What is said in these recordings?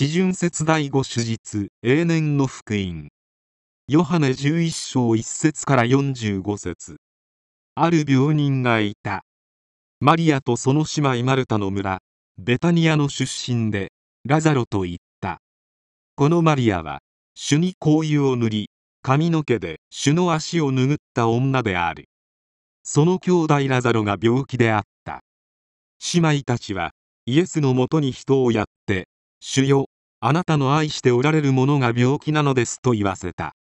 四旬節第五手術永年の福音。ヨハネ11章1節から45節。ある病人がいた。マリアとその姉妹マルタの村ベタニアの出身でラザロと言った。このマリアは主に香油を塗り髪の毛で主の足を拭った女である。その兄弟ラザロが病気であった。姉妹たちはイエスのもとに人をやって主よあなたの愛しておられる者が病気なのですと言わせた。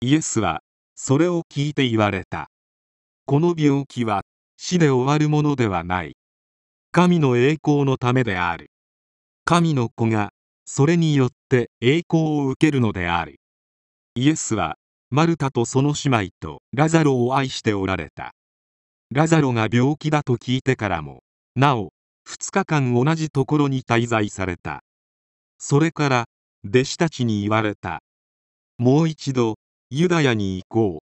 イエスはそれを聞いて言われた。この病気は死で終わるものではない。神の栄光のためである。神の子がそれによって栄光を受けるのである。イエスはマルタとその姉妹とラザロを愛しておられた。ラザロが病気だと聞いてからもなお2日間同じところに滞在された。それから弟子たちに言われた。もう一度ユダヤに行こ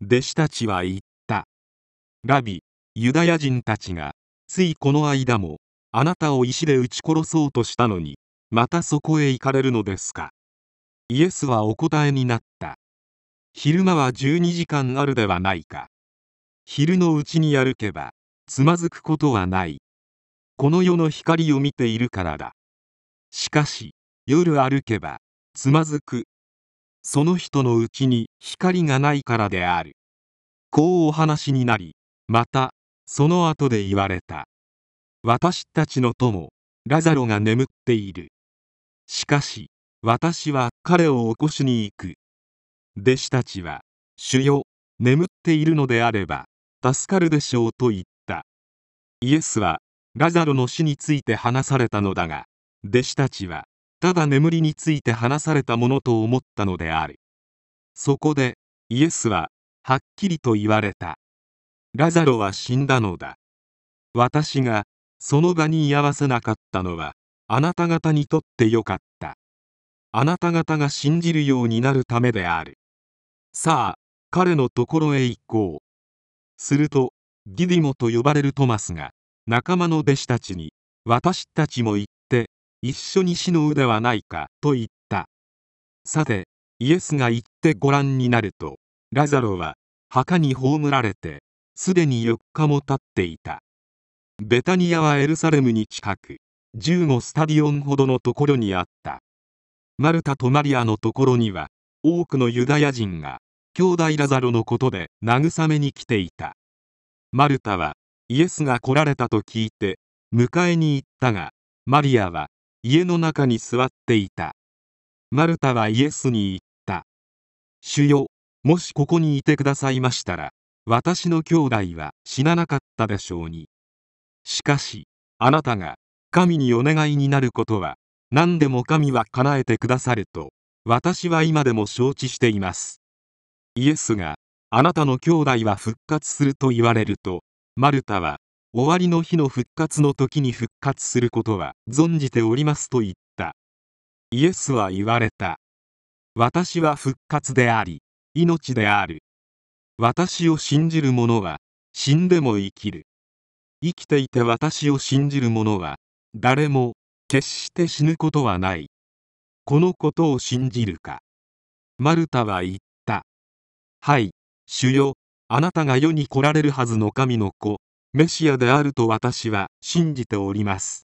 う。弟子たちは言った。ラビユダヤ人たちがついこの間もあなたを石で撃ち殺そうとしたのにまたそこへ行かれるのですか。イエスはお答えになった。昼間は12時間あるではないか。昼のうちに歩けばつまずくことはない。この世の光を見ているからだ。しかし夜歩けばつまずく。その人のうちに光がないからである。こうお話になりまたその後で言われた。私たちの友ラザロが眠っている。しかし私は彼を起こしに行く。弟子たちは主よ眠っているのであれば助かるでしょうと言った。イエスはラザロの死について話されたのだが弟子たちはただ眠りについて話されたものと思ったのである。そこでイエスははっきりと言われた。ラザロは死んだのだ。私がその場に居合わせなかったのはあなた方にとってよかった。あなた方が信じるようになるためである。さあ彼のところへ行こう。するとディディモと呼ばれるトマスが仲間の弟子たちに私たちも行って一緒に死のうではないかと言った。さてイエスが行ってご覧になるとラザロは墓に葬られてすでに4日も経っていた。ベタニアはエルサレムに近く15スタディオンほどのところにあった。マルタとマリアのところには多くのユダヤ人が兄弟ラザロのことで慰めに来ていた。マルタはイエスが来られたと聞いて迎えに行ったがマリアは家の中に座っていた。マルタはイエスに言った。主よもしここにいてくださいましたら私の兄弟は死ななかったでしょうに。しかしあなたが神にお願いになることは何でも神は叶えてくださると私は今でも承知しています。イエスがあなたの兄弟は復活すると言われるとマルタは終わりの日の復活の時に復活することは存じておりますと言った。イエスは言われた。私は復活であり命である。私を信じる者は死んでも生きる。生きていて私を信じる者は誰も決して死ぬことはない。このことを信じるか。マルタは言った。はい主よあなたが世に来られるはずの神の子。メシアであると私は信じております。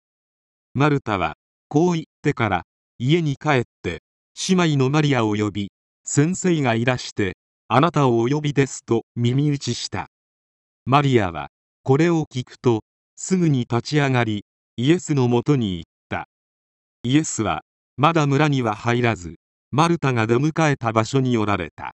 マルタはこう言ってから家に帰って姉妹のマリアを呼び先生がいらしてあなたをお呼びですと耳打ちした。マリアはこれを聞くとすぐに立ち上がりイエスのもとに行った。イエスはまだ村には入らずマルタが出迎えた場所におられた。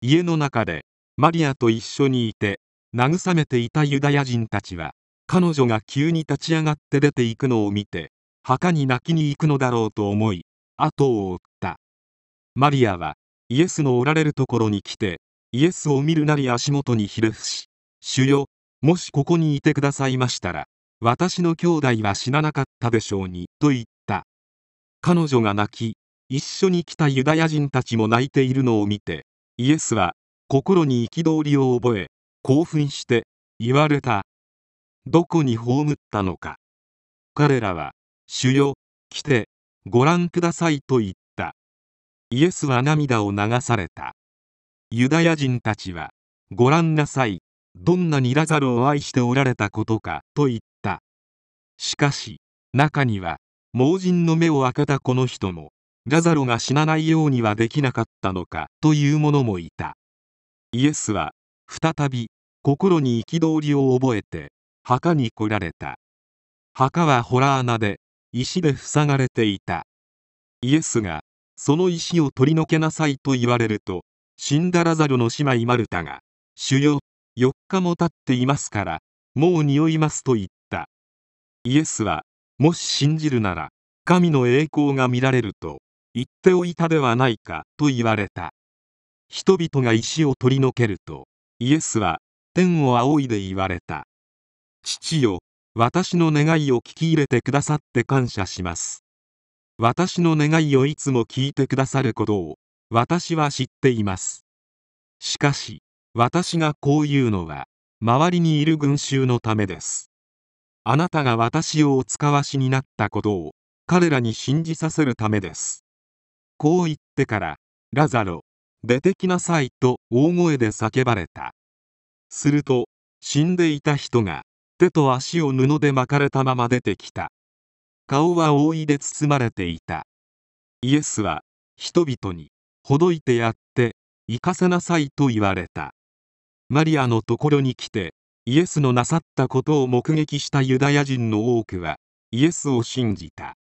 家の中でマリアと一緒にいて慰めていたユダヤ人たちは彼女が急に立ち上がって出ていくのを見て墓に泣きに行くのだろうと思い後を追った。マリアはイエスのおられるところに来てイエスを見るなり足元にひれ伏し主よもしここにいてくださいましたら私の兄弟は死ななかったでしょうにと言った。彼女が泣き一緒に来たユダヤ人たちも泣いているのを見てイエスは心に憤りを覚え興奮して言われた。どこに葬ったのか。彼らは主よ来てご覧くださいと言った。イエスは涙を流された。ユダヤ人たちはご覧なさい。どんなにラザロを愛しておられたことかと言った。しかし中には盲人の目を開けたこの人もラザロが死なないようにはできなかったのかという者もいた。イエスは再び心に憤りを覚えて墓に来られた。墓は洞穴で石で塞がれていた。イエスがその石を取り除けなさいと言われると死んだラザロの姉妹マルタが主よ4日も経っていますからもう匂いますと言った。イエスはもし信じるなら神の栄光が見られると言っておいたではないかと言われた。人々が石を取り除けるとイエスは天を仰いで言われた。父よ私の願いを聞き入れてくださって感謝します。私の願いをいつも聞いてくださることを私は知っています。しかし私がこう言うのは周りにいる群衆のためです。あなたが私をお使わしになったことを彼らに信じさせるためです。こう言ってからラザロ出てきなさいと大声で叫ばれた。すると死んでいた人が手と足を布で巻かれたまま出てきた。顔は覆いで包まれていた。イエスは人々にほどいてやって行かせなさいと言われた。マリアのところに来てイエスのなさったことを目撃したユダヤ人の多くはイエスを信じた。